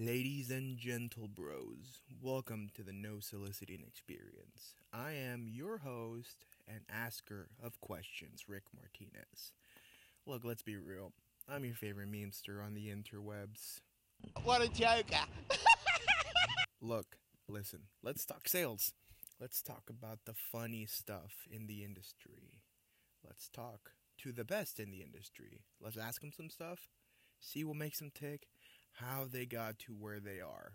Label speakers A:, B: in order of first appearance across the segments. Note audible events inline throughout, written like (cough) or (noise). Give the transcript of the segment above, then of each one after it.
A: Ladies and gentle bros, welcome to the No Soliciting Experience. I am your host and asker of questions, Rick Martinez. Look, let's be real. I'm your favorite memester on the interwebs.
B: What a joker. (laughs)
A: Look, listen, let's talk sales. Let's talk about the funny stuff in the industry. Let's talk to the best in the industry. Let's ask them some stuff, see what makes them tick, how they got to where they are.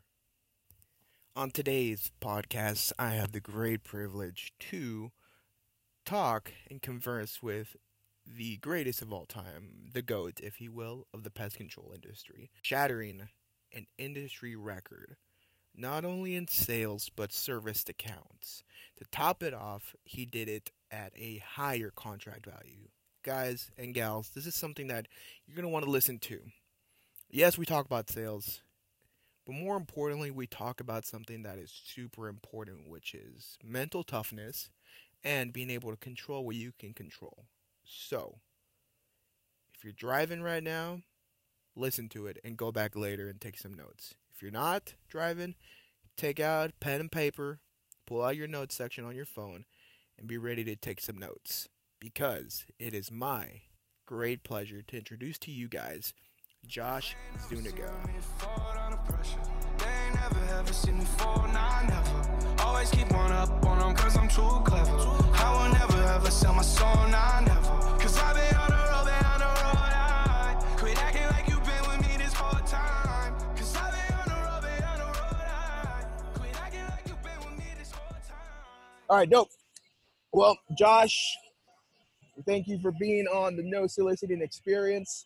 A: On today's podcast, I have the great privilege to talk and converse with the greatest of all time, the GOAT, if you will, of the pest control industry, shattering an industry record, not only in sales but serviced accounts. To top it off, he did it at a higher contract value. Guys and gals, this is something that you're going to want to listen to. Yes, we talk about sales, but more importantly, we talk about something that is super important, which is mental toughness and being able to control what you can control. So, if you're driving right now, listen to it and go back later and take some notes. If you're not driving, take out pen and paper, pull out your notes section on your phone, and be ready to take some notes because it is my great pleasure to introduce to you guys Josh Zuniga.
C: Always keep one up on them cause I'm too clever. I will never ever sell my soul, nah, never. Cause I've been on the road, been on the road, I quit acting like you've been with me this whole time. Cause I've been on the road, been on the road, I quit acting like you've been with me this whole time.
B: All right, dope. Well, Josh, thank you for being on the No Soliciting Experience.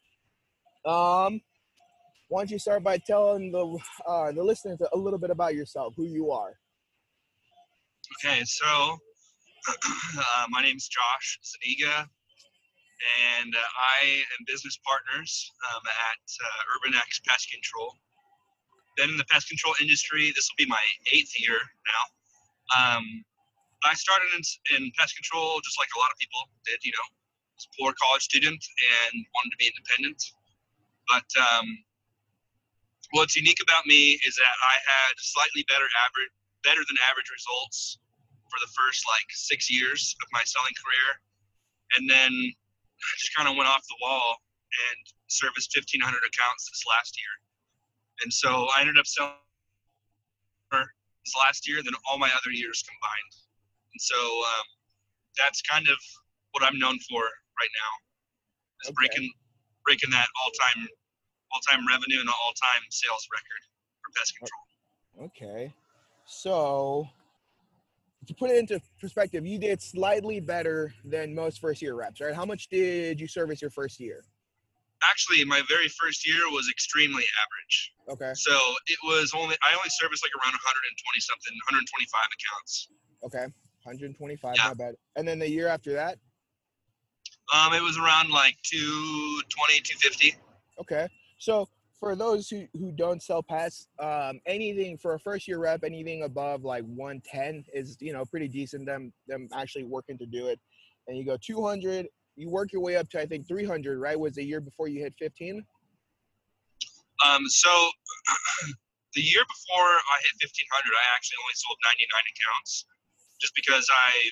B: Um, why don't you start by telling the uh, the listeners a little bit about yourself, who you are?
D: Okay, so (clears throat) uh, my name is Josh Zuniga, and uh, I am business partners um, at uh, Urban X Pest Control. Been in the pest control industry. This will be my eighth year now. Um, I started in, in pest control just like a lot of people did. You know, was a poor college student and wanted to be independent. But um, what's unique about me is that I had slightly better average, better than average results for the first like six years of my selling career, and then I just kind of went off the wall and serviced 1,500 accounts this last year. And so I ended up selling more this last year than all my other years combined. And so um, that's kind of what I'm known for right now, is
B: Okay.
D: breaking breaking that all time all time revenue and all time sales record for pest oh, control.
B: Okay, so to put it into perspective, you did slightly better than most first year reps, right? How much did you service your first year?
D: Actually, my very first year was extremely average.
B: Okay,
D: So it was only I only serviced like around 120 something, 125 accounts.
B: okay, 125,
D: Yeah.
B: not bad. And then the year after that,
D: Um, it was around like 220, 250.
B: Okay. So for those who, who don't sell pets, um, anything for a first year rep, anything above like 110 is, you know, pretty decent. Them them actually working to do it. And you go 200, you work your way up to I think 300, right? Was the year before you hit 15?
D: Um, so (clears throat) the year before I hit 1500, I actually only sold 99 accounts, just because I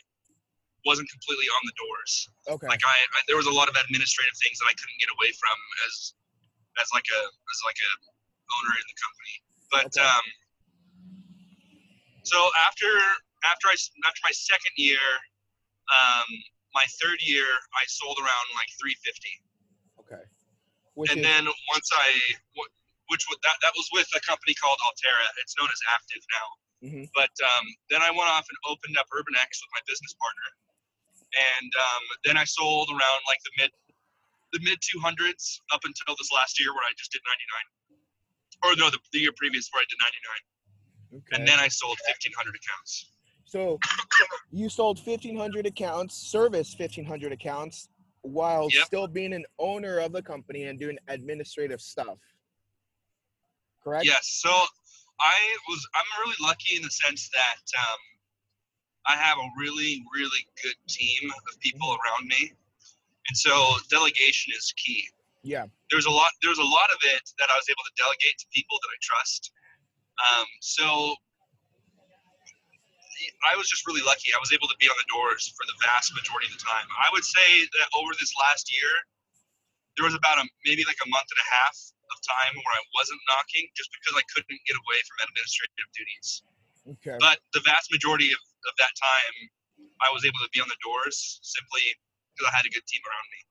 D: wasn't completely on the doors.
B: Okay.
D: Like I, I there was a lot of administrative things that I couldn't get away from as as like a as like a owner in the company. But
B: Okay.
D: um, so after after I after my second year, um, my third year I sold around like 350,
B: Okay. Which
D: and
B: is
D: then once I which was that that was with a company called Alterra. It's known as Aptive now.
B: Mm-hmm.
D: But um, then I went off and opened up UrbanX with my business partner, and um, then I sold around like the mid the mid 200s up until this last year where I just did 99, or no, the, the year previous where I did 99,
B: okay.
D: and then I sold 1,500 accounts.
B: so you sold 1500 accounts, serviced 1500 accounts while
D: Yep.
B: still being an owner of the company and doing administrative stuff. Correct?
D: Yes. So I was I'm really lucky in the sense that um, I have a really really good team of people around me, and so delegation is key.
B: Yeah.
D: there's a lot. There was a lot of it that I was able to delegate to people that I trust. Um, so I was just really lucky. I was able to be on the doors for the vast majority of the time. I would say that over this last year, there was about a maybe like a month and a half of time where I wasn't knocking just because I couldn't get away from administrative duties.
B: Okay.
D: But the vast majority of, of that time, I was able to be on the doors simply because I had a good team around me.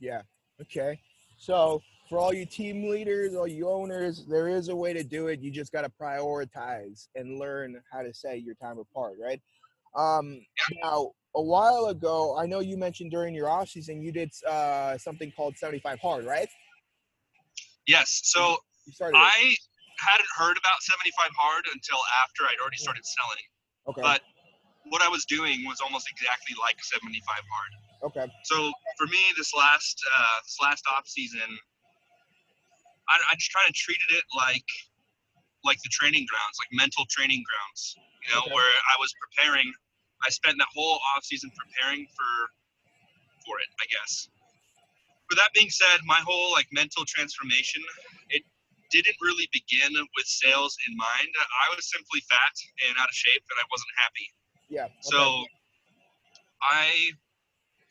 B: Yeah. Okay. So for all you team leaders, all you owners, there is a way to do it. You just got to prioritize and learn how to set your time apart, right? Um, now, a while ago, I know you mentioned during your off season you did uh, something called 75 hard, right?
D: Yes. So
B: You started. it.
D: I hadn't heard about 75 hard until after I'd already started selling.
B: okay.
D: But what I was doing was almost exactly like 75 hard.
B: okay.
D: So for me, this last uh, this last off season, I, I just kind of treated it like like the training grounds, like mental training grounds. You know,
B: Okay.
D: where I was preparing. I spent that whole off season preparing for for it. I guess. With that being said, my whole like mental transformation, it didn't really begin with sales in mind. I was simply fat and out of shape, and I wasn't happy.
B: Yeah. okay.
D: So I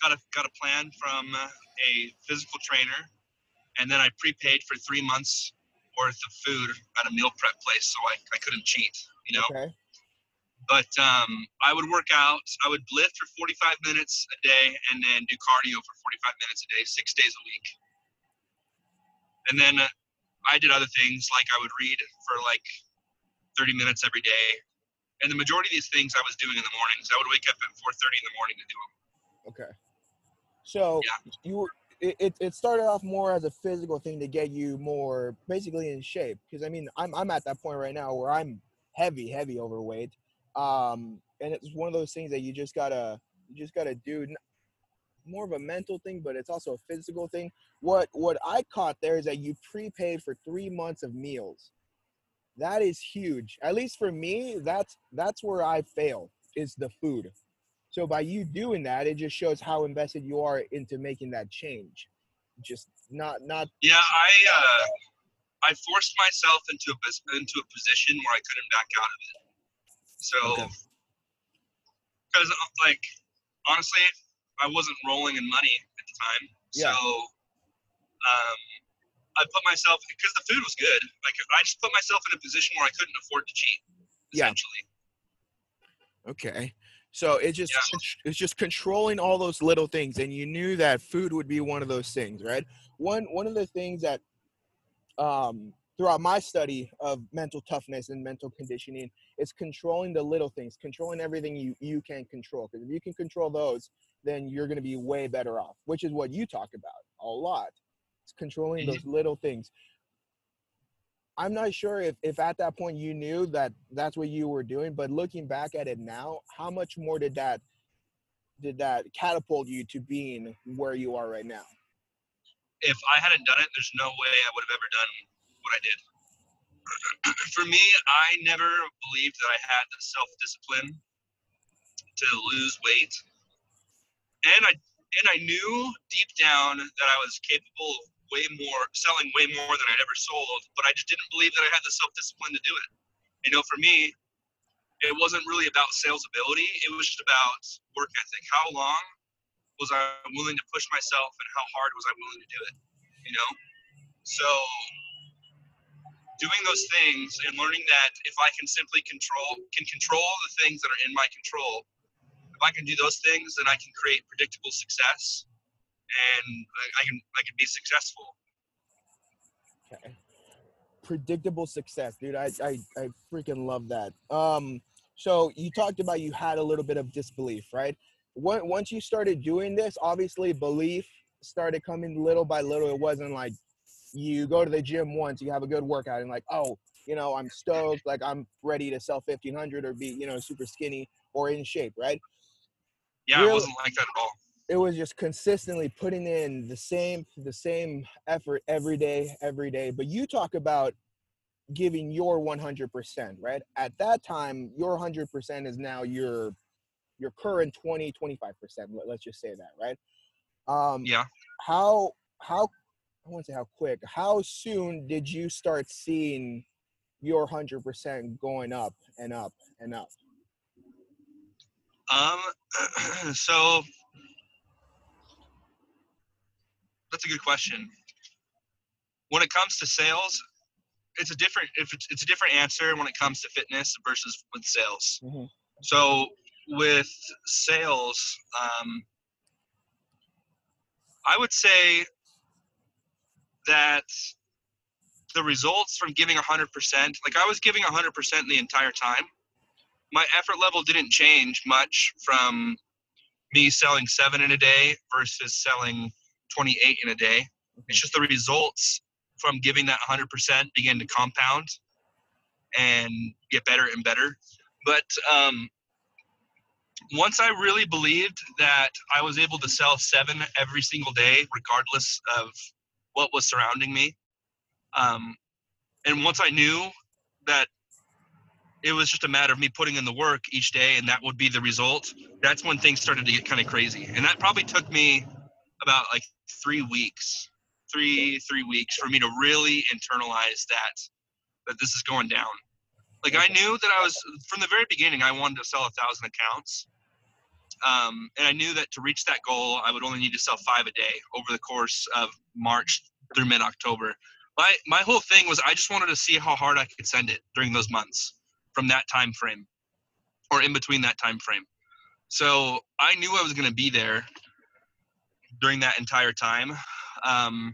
D: got a got a plan from a physical trainer, and then I prepaid for three months worth of food at a meal prep place, so I, I couldn't cheat, you know.
B: Okay.
D: But um, I would work out. I would lift for 45 minutes a day, and then do cardio for 45 minutes a day, six days a week. And then uh, I did other things like I would read for like 30 minutes every day, and the majority of these things I was doing in the mornings. I would wake up at 4:30 in the morning to do them.
B: Okay. So
D: Yeah.
B: you were it, it, it started off more as a physical thing to get you more basically in shape. Because I mean, I'm I'm at that point right now where I'm heavy, heavy overweight. Um, and it's one of those things that you just gotta you just gotta do more of a mental thing, but it's also a physical thing. What what I caught there is that you prepaid for three months of meals. That is huge. At least for me, that's that's where I fail is the food. So by you doing that, it just shows how invested you are into making that change. Just not not
D: Yeah, I uh, I forced myself into a into a position where I couldn't back out of it. So,
B: Okay.
D: because like honestly, I wasn't rolling in money at the time.
B: Yeah.
D: So, um, I put myself because the food was good. Like I just put myself in a position where I couldn't afford to cheat.
B: Yeah. Okay. So it's just
D: Yeah.
B: it's just controlling all those little things, and you knew that food would be one of those things, right? One one of the things that um, throughout my study of mental toughness and mental conditioning is controlling the little things, controlling everything you you can control. Because if you can control those, then you're going to be way better off. Which is what you talk about a lot. It's controlling
D: Mhm.
B: those little things. I'm not sure if, if at that point you knew that that's what you were doing, but looking back at it now, how much more did that did that catapult you to being where you are right now?
D: if I hadn't done it, there's no way I would have ever done what I did. (clears throat) For me, I never believed that I had the self discipline to lose weight, and I and I knew deep down that I was capable of way more, selling way more than I'd ever sold, but I just didn't believe that I had the self discipline to do it. You know, for me, it wasn't really about sales ability; it was just about work ethic. How long was I willing to push myself and how hard was I willing to do it? You know? So doing those things and learning that if I can simply control can control the things that are in my control, if I can do those things, then I can create predictable success and I, I can I can be successful.
B: Okay. Predictable success, dude. I, I I freaking love that. Um, so you talked about you had a little bit of disbelief, right? Once once you started doing this, obviously belief started coming little by little. It wasn't like you go to the gym once, you have a good workout, and like, oh, you know, I'm stoked, like I'm ready to sell fifteen hundred or be, you know, super skinny or in shape, right?
D: Yeah,
B: Really?
D: it wasn't like that at all.
B: It was just consistently putting in the same the same effort every day every day but you talk about giving your 100% right at that time your 100% is now your your current 20 25% let- let's just say that right um
D: Yeah.
B: how how I won't say how quick. How soon did you start seeing your hundred percent going up and up and up?
D: Um, (clears throat) so that's a good question. When it comes to sales, it's a different if it's, it's a different answer when it comes to fitness versus with sales.
B: Mhm.
D: So with sales, um, I would say that the results from giving 100%, like I was giving 100% the entire time. My effort level didn't change much from me selling seven in a day versus selling 28 in a day. It's just the results from giving that 100% begin to compound and get better and better. But um, once I really believed that I was able to sell seven every single day, regardless of what was surrounding me, um, and once I knew that it was just a matter of me putting in the work each day and that would be the result, that's when things started to get kind of crazy. And that probably took me about like three weeks, three, three weeks for me to really internalize that, that this is going down. Like I knew that I was from the very beginning. I wanted to sell a thousand accounts, um, and I knew that to reach that goal, I would only need to sell five a day over the course of March through mid October. My my whole thing was I just wanted to see how hard I could send it during those months from that time frame, or in between that time frame. So I knew I was going to be there during that entire time. Um,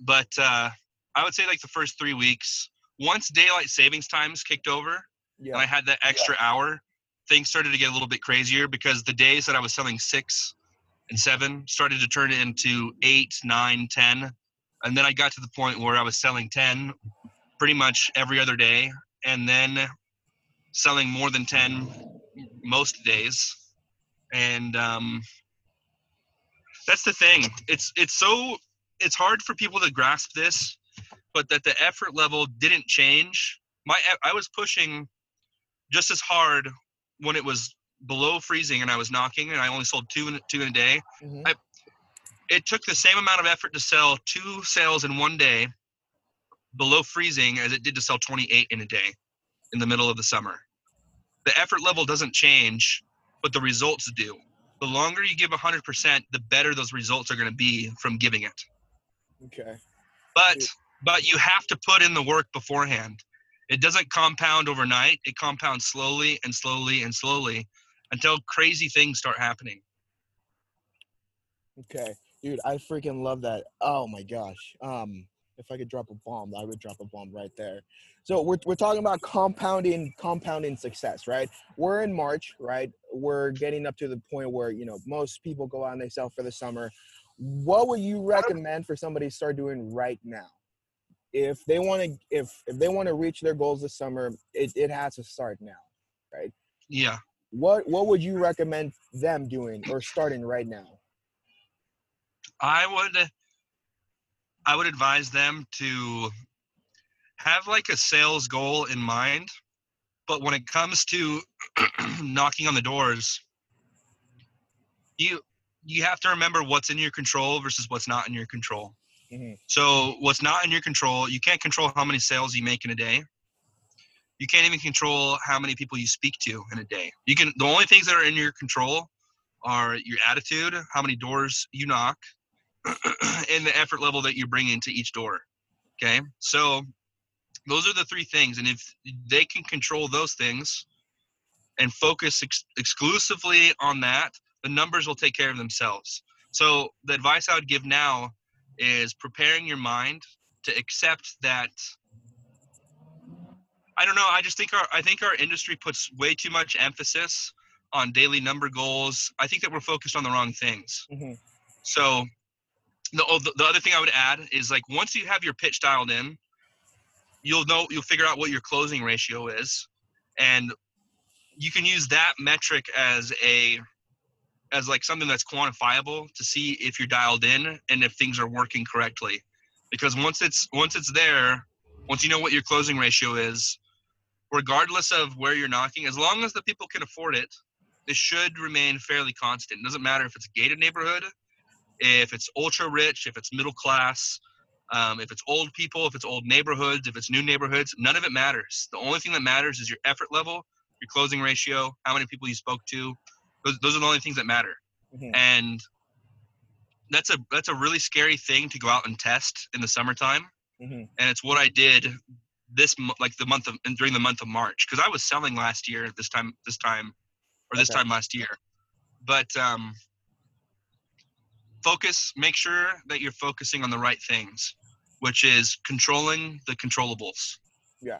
D: but uh, I would say like the first three weeks, once daylight savings times kicked over
B: Yeah.
D: and I had that extra hour, things started to get a little bit crazier because the days that I was selling six and seven started to turn into eight, nine, ten. And then I got to the point where I was selling 10 pretty much every other day and then selling more than 10 most days. And um, that's the thing. It's it's so it's hard for people to grasp this, but that the effort level didn't change. My I was pushing just as hard when it was below freezing and I was knocking and I only sold two in, two in a day.
B: Mhm.
D: I- It took the same amount of effort to sell two sales in one day below freezing as it did to sell 28 in a day in the middle of the summer. The effort level doesn't change, but the results do. The longer you give 100%, the better those results are going to be from giving it.
B: Okay.
D: But but you have to put in the work beforehand. It doesn't compound overnight. It compounds slowly and slowly and slowly until crazy things start happening.
B: Okay. Dude, I freaking love that. Oh my gosh. Um, if I could drop a bomb, I would drop a bomb right there. So we're, we're talking about compounding compounding success, right? We're in March, right? We're getting up to the point where you know most people go out and they sell for the summer. What would you recommend for somebody to start doing right now? If they want to, if if they want to reach their goals this summer, it, it has to start now, right?
D: Yeah.
B: What what would you recommend them doing or starting right now?
D: I would I would advise them to have like a sales goal in mind, but when it comes to (clears throat) knocking on the doors, you you have to remember what's in your control versus what's not in your control.
B: Mhm.
D: So what's not in your control, you can't control how many sales you make in a day. You can't even control how many people you speak to in a day. You can the only things that are in your control are your attitude, how many doors you knock, (clears throat) and the effort level that you bring into each door. Okay, so those are the three things, and if they can control those things and focus ex- exclusively on that, the numbers will take care of themselves. So the advice I would give now is preparing your mind to accept that. I don't know. I just think our I think our industry puts way too much emphasis on daily number goals. I think that we're focused on the wrong things.
B: Mhm.
D: So the, oh, the the other thing I would add is like once you have your pitch dialed in, you'll know you'll figure out what your closing ratio is, and you can use that metric as a as like something that's quantifiable to see if you're dialed in and if things are working correctly. Because once it's once it's there, once you know what your closing ratio is, regardless of where you're knocking, as long as the people can afford it, it should remain fairly constant. It doesn't matter if it's a gated neighborhood, if it's ultra rich, if it's middle class, um, if it's old people, if it's old neighborhoods, if it's new neighborhoods, none of it matters. The only thing that matters is your effort level, your closing ratio, how many people you spoke to. Those, those are the only things that matter.
B: Mhm.
D: And that's a that's a really scary thing to go out and test in the summertime.
B: Mhm.
D: And it's what I did this like the month of and during the month of March because I was selling last year this time this time or this
B: Okay.
D: time last year. But um, focus. Make sure that you're focusing on the right things, which is controlling the controllables.
B: Yeah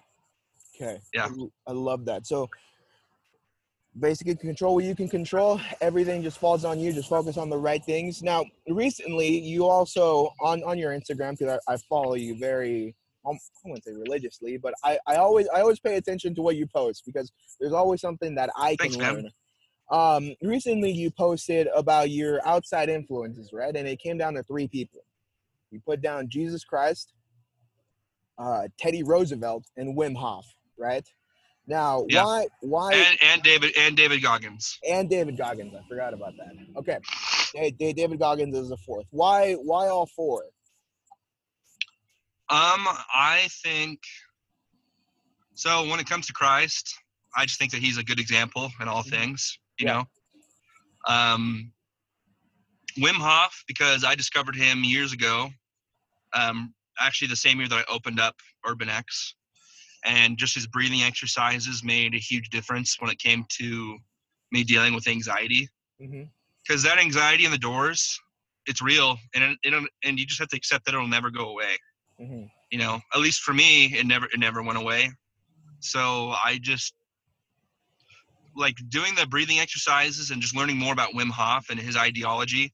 B: okay.
D: Yeah.
B: I love that. So basically control what you can control. Everything just falls on you. Just focus on the right things. Now, recently you also on on your Instagram because I, I follow you very um, I wouldn't say religiously, but I, I always I always pay attention to what you post because there's always something that I can
D: Thanks, man.
B: Um, recently you posted about your outside influences, right? And it came down to three people. You put down Jesus Christ, uh, Teddy Roosevelt, and Wim Hof, right? Now,
D: Yeah.
B: why why
D: And and David and David Goggins.
B: and David Goggins? I forgot about that. Okay, hey, Da- David Goggins is the fourth. Why why all four?
D: Um, I think so. When it comes to Christ, I just think that he's a good example in all
B: Mhm.
D: things. You
B: Yeah.
D: know, um, Wim Hof because I discovered him years ago. Um, actually, the same year that I opened up Urban X, and just his breathing exercises made a huge difference when it came to me dealing with anxiety. Because that anxiety in the doors, it's real, and it, it, and you just have to accept that it'll never go away
B: hmm
D: you know at least for me it never it never went away so i just like doing the breathing exercises and just learning more about wim hof and his ideology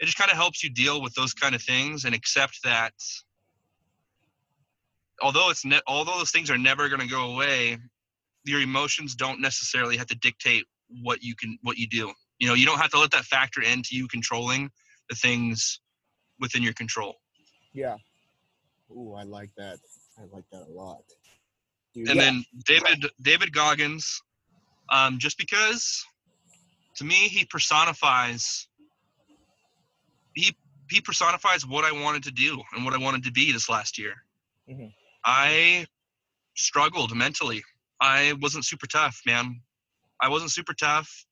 D: it just kind of helps you deal with those kind of things and accept that although it's ne- although those things are never going to go away your emotions don't necessarily have to dictate what you can what you do you know you don't have to let that factor into you controlling the things within your control
B: Yeah. Ooh, I like that. I like that a lot. Dude,
D: and
B: yeah.
D: then David David Goggins, um, just because to me he personifies he he personifies what I wanted to do and what I wanted to be this last year.
B: Mhm.
D: I struggled mentally. I wasn't super tough, man. I wasn't super tough,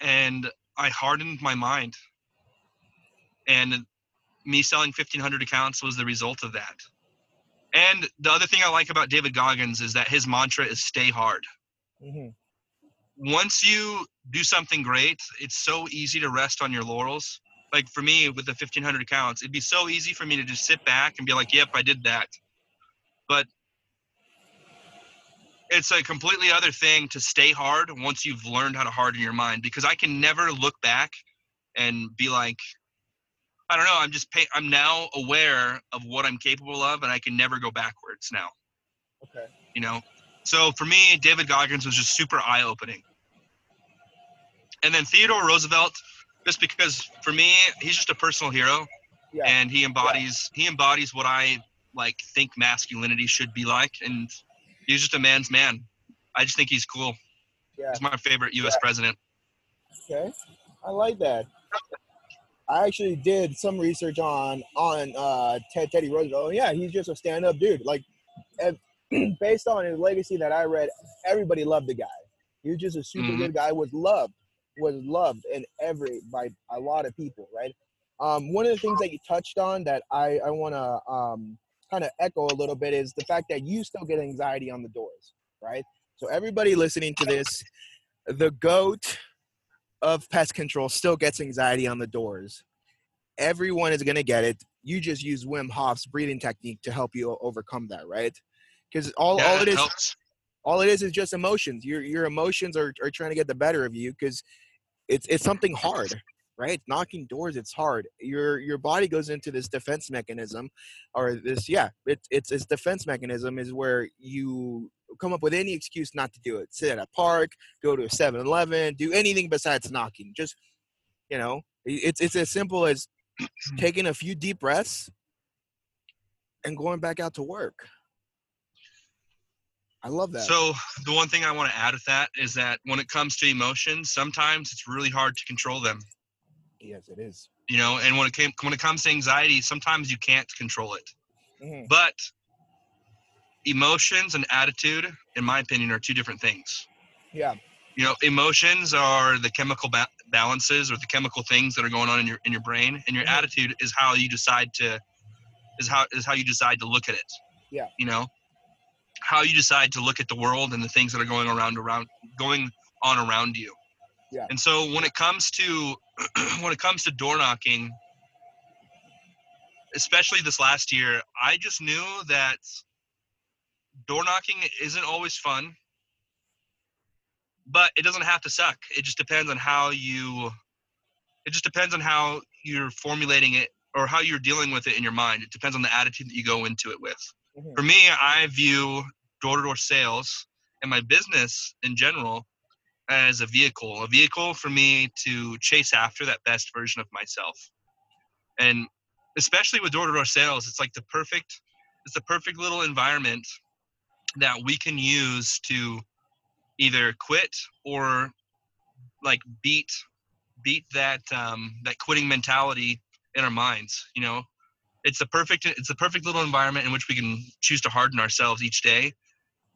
D: and I hardened my mind. And me selling 1,500 accounts was the result of that. And the other thing I like about David Goggins is that his mantra is stay hard.
B: Mhm.
D: Once you do something great, it's so easy to rest on your laurels. Like for me with the 1500 accounts, it'd be so easy for me to just sit back and be like, yep, I did that. But it's a completely other thing to stay hard once you've learned how to harden your mind because I can never look back and be like, I don't know, I'm just pay- I'm now aware of what I'm capable of and I can never go backwards now
B: Okay.
D: you know so for me david goggins was just super eye-opening and then theodore roosevelt just because for me he's just a personal hero
B: Yeah.
D: and he embodies he embodies what i like think masculinity should be like and he's just a man's man i just think he's cool
B: yeah.
D: he's my favorite us president
B: Okay, I like that. I actually did some research on on uh, Ted Teddy Roosevelt. and Yeah, he's just a stand-up dude. Like, (clears throat) based on his legacy that I read, everybody loved the guy. He was just a super
D: Mhm.
B: good guy. Was loved, was loved, in every by a lot of people. Right. Um, one of the things that you touched on that I I want to um, kind of echo a little bit is the fact that you still get anxiety on the doors. Right. So everybody listening to this, the goat of pest control still gets anxiety on the doors. Everyone is going to get it. You just use Wim Hof's breathing technique to help you overcome that, right? Because all,
D: yeah,
B: all it is,
D: helps.
B: All it is, is just emotions. Your your emotions are, are trying to get the better of you because it's it's something hard, right? it's Knocking doors, it's hard. Your your body goes into this defense mechanism, or this yeah, it's it's its defense mechanism is where you come up with any excuse not to do it. Sit at a park, go to a 7-Eleven, do anything besides knocking. Just you know, it's it's as simple as (clears throat) taking a few deep breaths and going back out to work. I love that.
D: So the one thing I want to add with that is that when it comes to emotions, sometimes it's really hard to control them.
B: Yes, it is.
D: You know, and when it came when it comes to anxiety, sometimes you can't control it.
B: Mhm.
D: But emotions and attitude, in my opinion, are two different things.
B: Yeah.
D: You know, emotions are the chemical ba- balances or the chemical things that are going on in your in your brain, and your
B: Mhm.
D: attitude is how you decide to is how is how you decide to look at it.
B: Yeah.
D: You know, how you decide to look at the world and the things that are going around around going on around you.
B: Yeah.
D: And so when it comes to (clears throat) when it comes to door knocking, especially this last year, I just knew that door knocking isn't always fun, but it doesn't have to suck. It just depends on how you. It just depends on how you're formulating it or how you're dealing with it in your mind. It depends on the attitude that you go into it with.
B: Mhm.
D: For me, I view door-to-door sales and my business in general as a vehicle, a vehicle for me to chase after that best version of myself. And especially with door-to-door sales, it's like the perfect it's the perfect little environment that we can use to either quit or like beat beat that um, that quitting mentality in our minds you know it's the perfect it's the perfect little environment in which we can choose to harden ourselves each day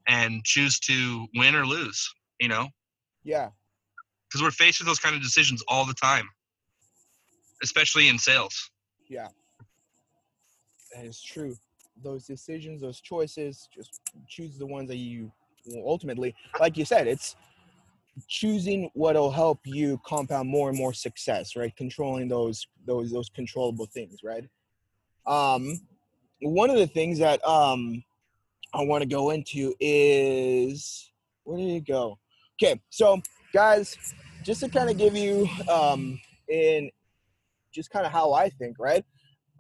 D: and choose to win or lose you know
B: Yeah.
D: because we're faced with those kind of decisions all the time especially in sales yeah
B: That is true. Those decisions, those choices, just choose the ones that you ultimately, like you said, it's choosing what'll help you compound more and more success, right? Controlling those those those controllable things, right? Um, one of the things that um I want to go into is where did it go? Okay, so guys, just to kind of give you um in just kind of how I think, right?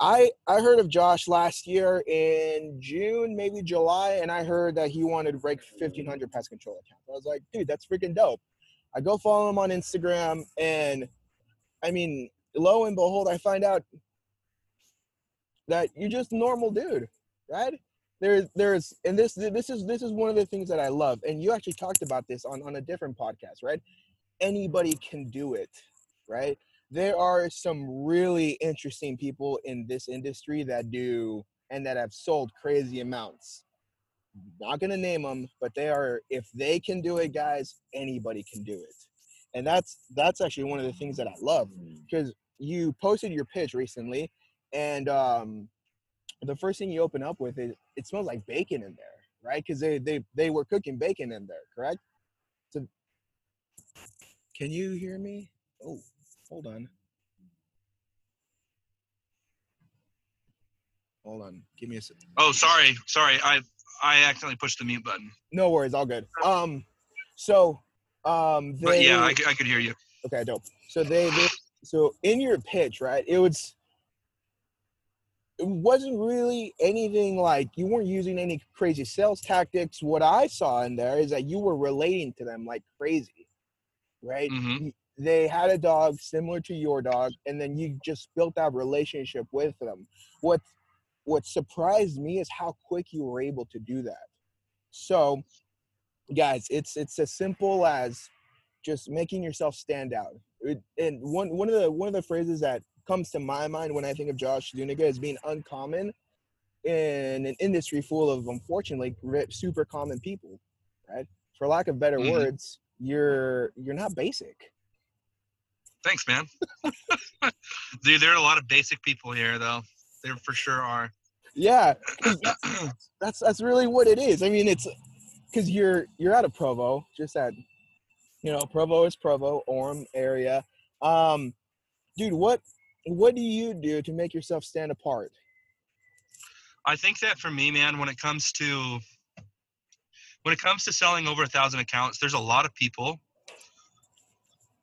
B: I I heard of Josh last year in June, maybe July, and I heard that he wanted to break 1500 pest control accounts. I was like, dude, that's freaking dope. I go follow him on Instagram, and I mean, lo and behold, I find out that you're just normal dude, right? There, there's and this this is this is one of the things that I love, and you actually talked about this on on a different podcast, right? Anybody can do it, right? there are some really interesting people in this industry that do and that have sold crazy amounts. Not gonna name them, but they are. If they can do it, guys, anybody can do it. And that's that's actually one of the things that I love because you posted your pitch recently, and um, the first thing you open up with is it smells like bacon in there, right? Because they they they were cooking bacon in there, correct? So, can you hear me? Oh, hold on. Hold on. Give me a sec.
D: oh sorry sorry i i accidentally pushed the mute button
B: No worries, all good. Um, so, um, they,
D: but yeah I, I could hear you
B: okay, dope. So they, they, so in your pitch, right? It was, it wasn't really anything like you weren't using any crazy sales tactics. What I saw in there is that you were relating to them like crazy, right?
D: hmm
B: they had a dog similar to your dog and then you just built that relationship with them what what surprised me is how quick you were able to do that so guys it's it's as simple as just making yourself stand out It- and one one of the one of the phrases that comes to my mind when i think of josh Zuniga as being uncommon in an industry full of unfortunately super common people right for lack of better
D: Mhm.
B: words you're you're not basic
D: thanks man (laughs) dude there are a lot of basic people here though there for sure are
B: Yeah, that's, (clears throat) that's that's really what it is. I mean, it's because you're you're out of Provo, just at you know Provo is Provo, Orem area. Um, dude, what what do you do to make yourself stand apart?
D: I think that for me, man, when it comes to when it comes to selling over a thousand accounts, there's a lot of people.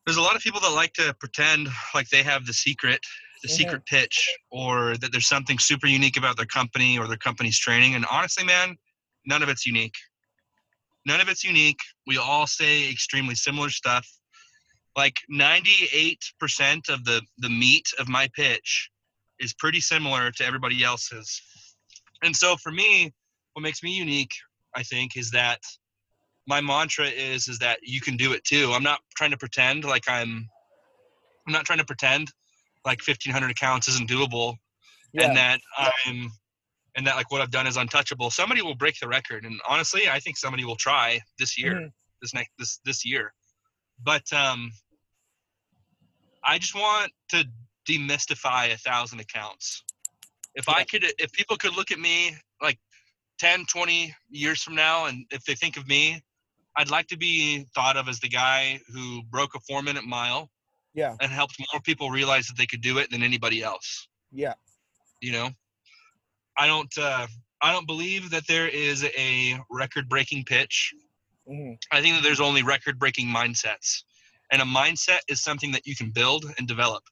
D: There's a lot of people that like to pretend like they have the secret, the
B: Mhm.
D: secret pitch, or that there's something super unique about their company or their company's training. And honestly, man, none of it's unique. None of it's unique. We all say extremely similar stuff. Like 98% of the the meat of my pitch is pretty similar to everybody else's. And so for me, what makes me unique, I think, is that my mantra is is that you can do it too. I'm not trying to pretend like I'm I'm not trying to pretend like 1500 accounts isn't doable
B: Yeah.
D: and that I'm and that like what I've done is untouchable. Somebody will break the record, and honestly, I think somebody will try this year,
B: Mhm.
D: this next this this year. But um, I just want to demystify a thousand accounts. If I could, if people could look at me like 10, 20 years from now, and if they think of me, I'd like to be thought of as the guy who broke a four minute mile
B: Yeah.
D: and helped more people realize that they could do it than anybody else
B: Yeah.
D: you know i don't uh i don't believe that there is a record breaking pitch
B: hmm
D: i think that there's only record breaking mindsets and a mindset is something that you can build and develop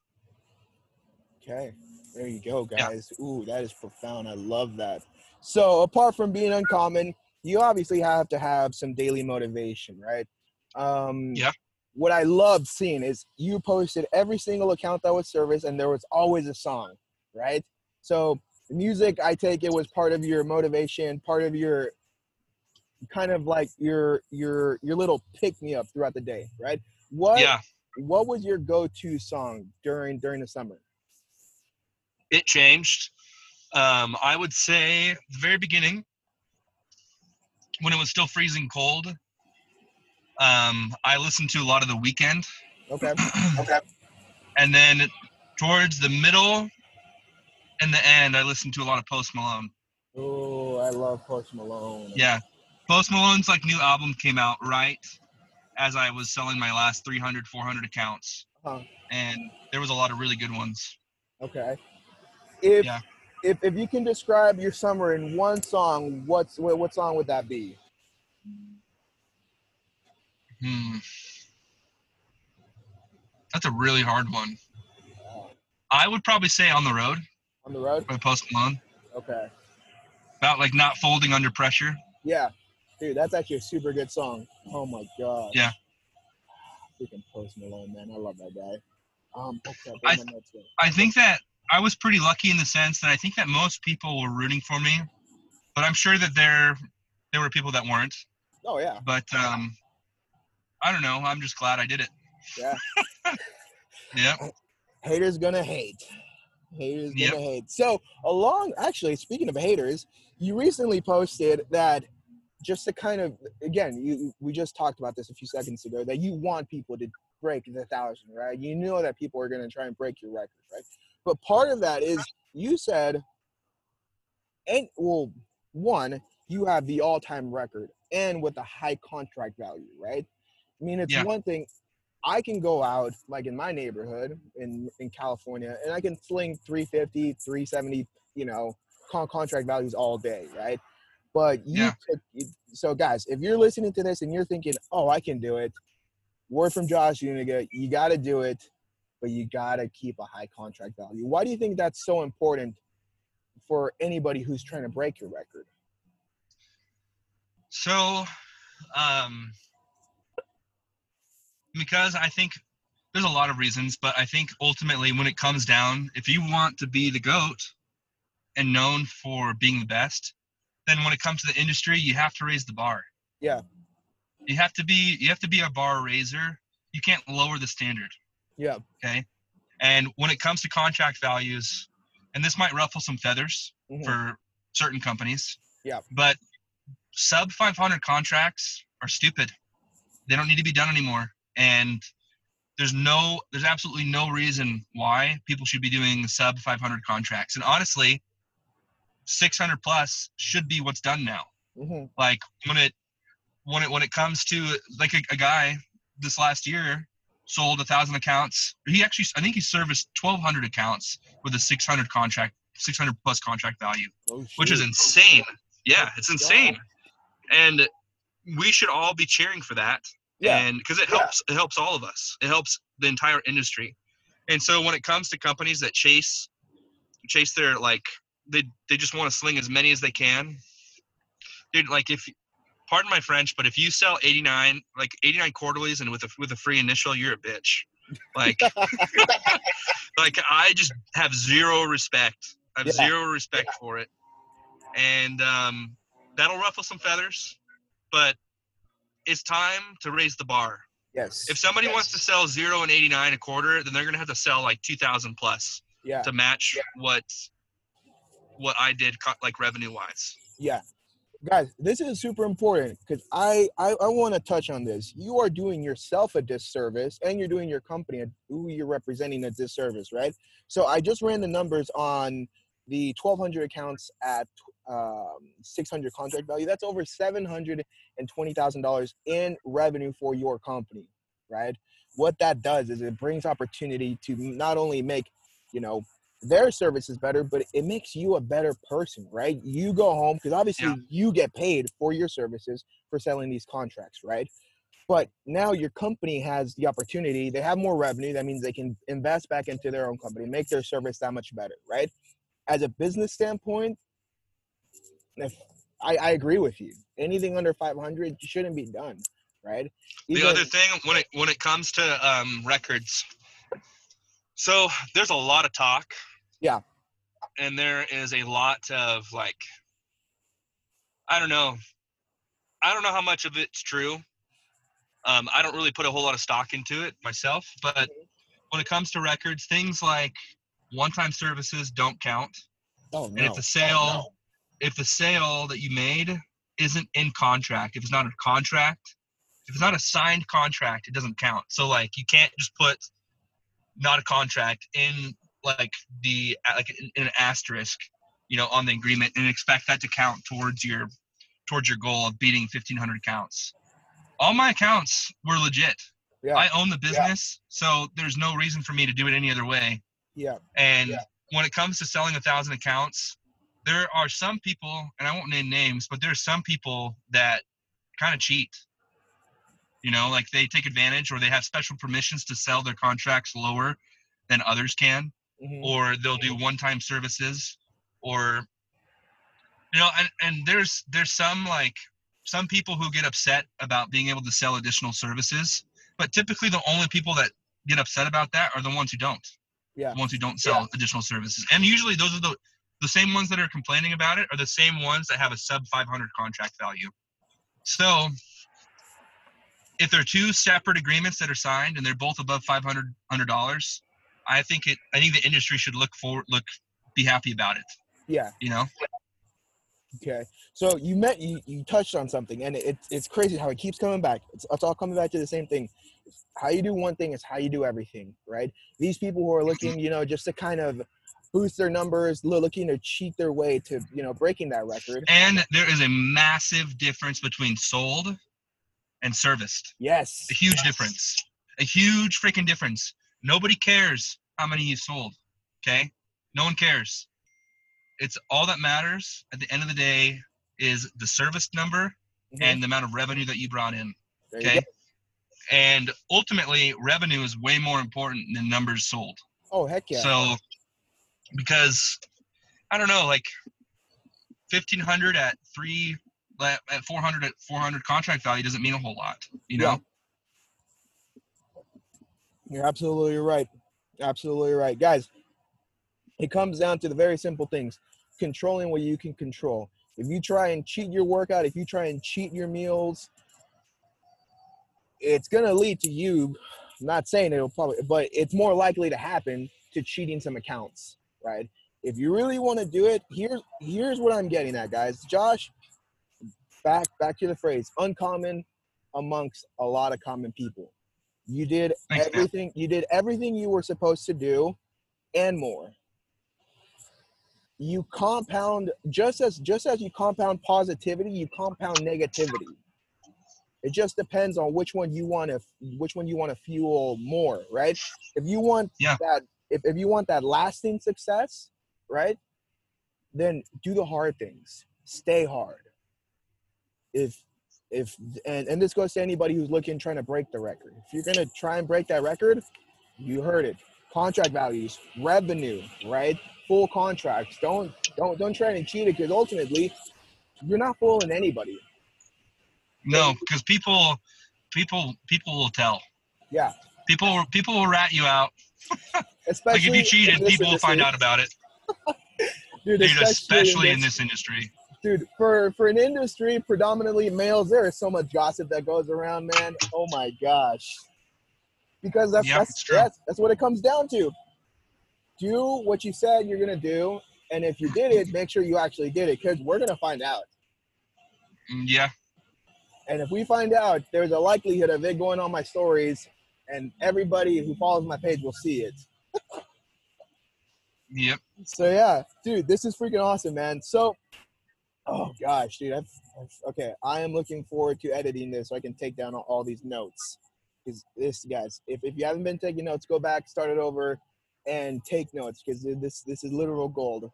B: Okay. There you go,
D: Yeah.
B: guys. Ooh, that is profound. I love that. So, apart from being uncommon, you obviously have to have some daily motivation, right? Um,
D: Yeah.
B: What I loved seeing is you posted every single account that was serviced, and there was always a song, right? So, music, I take it, was part of your motivation, part of your kind of like your your your little pick me up throughout the day, right? What
D: yeah
B: what was your go-to song during during the summer?
D: it changed um i would say the very beginning when it was still freezing cold um i listened to a lot of the Weeknd
B: Okay. (clears throat) Okay.
D: and then towards the middle and the end i listened to a lot of post malone
B: Oh, I love Post Malone.
D: Yeah. Post Malone's like new album came out right as I was selling my last 300, 400 accounts.
B: Huh.
D: And there was a lot of really good ones.
B: Okay. If
D: Yeah.
B: if if you can describe your summer in one song, what's what, what song would that be?
D: Hmm. That's a really hard one. I would probably say On the Road
B: On the road?
D: by Post Malone.
B: Okay.
D: About like not folding under pressure.
B: Yeah. Dude, that's actually a super good song. Oh my god.
D: Yeah.
B: Freaking Post Malone, man. I love that guy. Um, okay,
D: I-
B: my notes down.
D: I think that I was pretty lucky in the sense that I think that most people were rooting for me, but I'm sure that there there were people that weren't.
B: Oh yeah.
D: But um, I don't know. I'm just glad I did it.
B: Yeah. (laughs)
D: Yeah.
B: haters gonna hate. Haters gonna hate. So along actually speaking of haters, you recently posted that just to kind of again, you we just talked about this a few seconds ago that you want people to break the thousand, right? You know that people are gonna try and break your record, right? But part of that is you said and well one, you have the all-time record and with a high contract value, right? I mean, it's
D: Yeah.
B: one thing I can go out like in my neighborhood in in California and I can sling 350, 370, you know, con- contract values all day, right? But you
D: Yeah.
B: took so guys, if you're listening to this and you're thinking, "Oh, I can do it." Word from Josh Zuniga, you got to do it, but you got to keep a high contract value. Why do you think that's so important for anybody who's trying to break your record?
D: So, um, because I think there's a lot of reasons, but I think ultimately when it comes down, if you want to be the GOAT and known for being the best, then when it comes to the industry, you have to raise the bar.
B: Yeah.
D: You have to be you have to be a bar raiser. You can't lower the standard.
B: Yeah.
D: Okay. And when it comes to contract values, and this might ruffle some feathers
B: Mhm.
D: for certain companies.
B: Yeah.
D: But sub 500 contracts are stupid. They don't need to be done anymore. And there's no, there's absolutely no reason why people should be doing sub 500 contracts. And honestly, 600 plus should be what's done now.
B: hmm
D: Like when it, when it, when it comes to like a, a guy this last year sold a thousand accounts. He actually, I think he serviced 1,200 accounts with a 600 contract, 600 plus contract value
B: Oh,
D: which is
B: shoot.
D: insane. Yeah, it's insane, and we should all be cheering for that.
B: Yeah.
D: and because it
B: Yeah.
D: helps, it helps all of us. It helps the entire industry. And so when it comes to companies that chase, chase their like, they they just want to sling as many as they can. Dude, like if, pardon my French, but if you sell 89, like 89 quarterlies and with a with a free initial, you're a bitch. Like, (laughs) like I just have zero respect. I have
B: Yeah.
D: zero respect for it, and um, that'll ruffle some feathers. But it's time to raise the bar.
B: Yes.
D: If somebody
B: yes.
D: wants to sell zero and 89 a quarter, then they're gonna have to sell like 2,000 plus
B: yeah.
D: to match what what I did like revenue wise.
B: Yeah. Guys, this is super important because I, I, I want to touch on this. You are doing yourself a disservice and you're doing your company, who you're representing, a disservice, right? So I just ran the numbers on the 1,200 accounts at um, 600 contract value. That's over $720,000 in revenue for your company, right? What that does is it brings opportunity to not only make, you know, their service is better, but it makes you a better person, right? You go home because obviously
D: Yeah.
B: you get paid for your services for selling these contracts, right? But now your company has the opportunity, they have more revenue. That means they can invest back into their own company, make their service that much better, right? As a business standpoint, if I, I agree with you. Anything under 500 shouldn't be done, right?
D: the
B: Even-
D: other thing when it when it comes to um, records so there's a lot of talk
B: Yeah.
D: and there is a lot of like i don't know. I don't know how much of it's true. Um, i don't really put a whole lot of stock into it myself but when it comes to records things like one-time services don't count.
B: Oh,
D: and
B: no.
D: if the sale if the sale that you made isn't in contract if it's not a contract if it's not a signed contract it doesn't count. So like you can't just put not a contract in like the like an asterisk you know on the agreement and expect that to count towards your towards your goal of beating 1500 counts all my accounts were legit.
B: Yeah,
D: i own the business so there's no reason for me to do it any other way.
B: Yeah,
D: and
B: Yeah.
D: when it comes to selling a thousand accounts, there are some people, and I won't name names, but there are some people that kind of cheat. You know, like they take advantage or they have special permissions to sell their contracts lower than others can,
B: mhm,
D: or they'll do one-time services, or you know, and, and there's there's some like some people who get upset about being able to sell additional services, but typically the only people that get upset about that are the ones who don't
B: yeah,
D: the ones who don't sell additional services. And usually those are the the same ones that are complaining about it are the same ones that have a sub 500 contract value. So if there are two separate agreements that are signed and they're both above 500 dollars, I think it I think the industry should look for look be happy about it,
B: yeah.
D: you know?
B: Okay, so you met you, you touched on something, and it's it's crazy how it keeps coming back. It's, it's all coming back to the same thing. How you do one thing is how you do everything, right? These people who are mm-hmm. looking, you know, just to kind of boost their numbers, lo- looking to cheat their way to, you know, breaking that record.
D: And there is a massive difference between sold and serviced.
B: Yes.
D: A huge difference. A huge freaking difference. Nobody cares how many you sold. Okay? No one cares. It's all that matters at the end of the day is the service number
B: Mhm.
D: and the amount of revenue that you brought in.
B: There
D: Okay? And ultimately, revenue is way more important than numbers sold.
B: Oh heck yeah.
D: So, because I don't know, like fifteen hundred at three, at four hundred at four hundred contract value doesn't mean a whole lot. You know?
B: You're absolutely right. Absolutely right. Guys, it comes down to the very simple things controlling what you can control. If you try and cheat your workout, if you try and cheat your meals, it's going to lead to you, I'm not saying it'll probably, but it's more likely to happen to cheating some accounts, right? If you really want to do it, here's here's what I'm getting at, guys. Josh, back back to the phrase uncommon amongst a lot of common people. You did
D: Thanks, man.
B: everything you did everything you were supposed to do and more. You compound just as just as you compound positivity, you compound negativity. It just depends on which one you want to which one you want to fuel more, right? If you want
D: Yeah.
B: that if, if you want that lasting success, right? Then do the hard things. Stay hard. If if and, and this goes to anybody who's looking trying to break the record. If you're gonna try and break that record, you heard it. Contract values, revenue, right? Full contracts. Don't don't don't try and cheat it because ultimately you're not fooling anybody.
D: No, because people, people, people will tell.
B: Yeah.
D: People, people will rat you out.
B: Especially (laughs)
D: Like if you cheated,
B: in
D: people will find
B: industry.
D: out about it. (laughs)
B: Dude,
D: Dude, especially in
B: this
D: this industry.
B: Dude, for for an industry predominantly males, there is so much gossip that goes around, man. Oh my gosh. Because that's
D: Yeah,
B: that's, that's that's what it comes down to. Do what you said you're gonna do, and if you did it, make sure you actually did it, because we're gonna find out.
D: Mm, Yeah,
B: And if we find out, there's a likelihood of it going on my stories, and everybody who follows my page will see it.
D: yep.
B: So yeah, dude, this is freaking awesome, man. So, oh gosh, dude, I've, I've- okay, I am looking forward to editing this so I can take down all, these notes. Because this, guys, if, if you haven't been taking notes, go back, start it over, and take notes because this this is literal gold.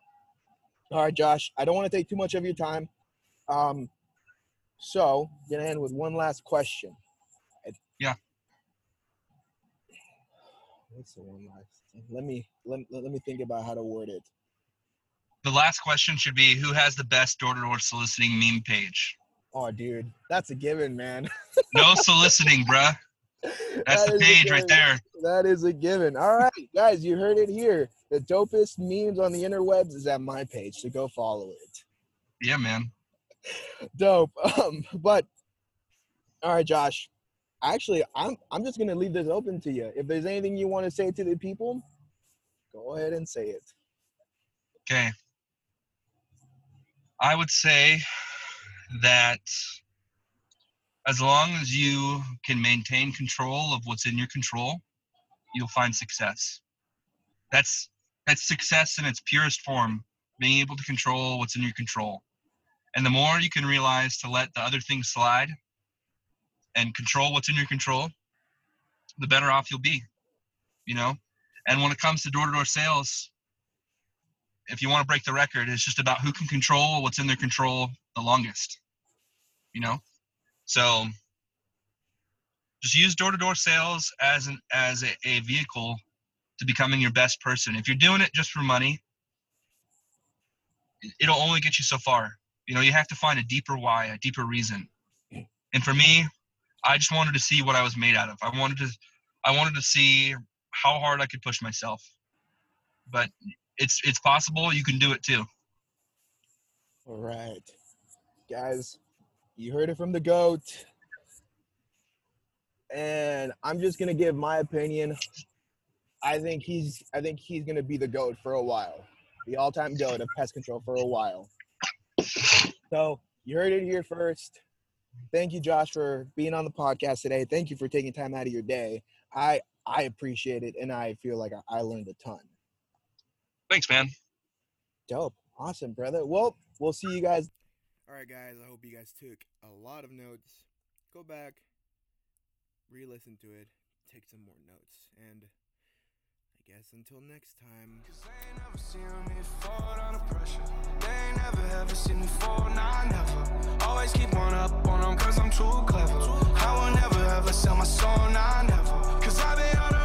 B: All right, Josh, I don't want to take too much of your time. Um, so gonna end with one last question.
D: Yeah.
B: What's the one last? Let me let, let me think about how to word it.
D: The last question should be who has the best door to door soliciting meme page?
B: Oh, dude, that's a given, man.
D: No soliciting, bruh. (laughs) That's
B: That
D: the page right there.
B: That is a given. All right, guys, you heard it here. The dopest memes on the interwebs is at my page, so go follow it.
D: Yeah, man.
B: Dope. (laughs) Um, but all right, Josh. Actually, I'm I'm just gonna leave this open to you. If there's anything you want to say to the people, go ahead and say it.
D: Okay. I would say that as long as you can maintain control of what's in your control, you'll find success. That's that's success in its purest form, being able to control what's in your control. And the more you can realize to let the other things slide and control what's in your control, the better off you'll be. You know? And when it comes to door-to-door sales, if you want to break the record, it's just about who can control what's in their control the longest. You know, so just use door-to-door sales as an as a, a vehicle to becoming your best person. If you're doing it just for money, it- it'll only get you so far. You know, you have to find a deeper why, a deeper reason. And for me, I just wanted to see what I was made out of. I wanted to, I wanted to see how hard I could push myself. But it's it's possible you can do it too.
B: All right, guys, you heard it from the goat, and I'm just gonna give my opinion. I think he's I think he's gonna be the goat for a while, the all-time goat of pest control for a while. So you heard it here first. Thank you, Josh, for being on the podcast today. Thank you for taking time out of your day. I I appreciate it, and I feel like I, I learned a ton
D: thanks, man.
B: Dope. Awesome, brother. Well, we'll see you guys.
A: All right, guys. I hope you guys took a lot of notes. Go back, re listen to it, take some more notes. And I guess until next time.
C: Cause I will never ever sell my soul, nah, never. Cause I've been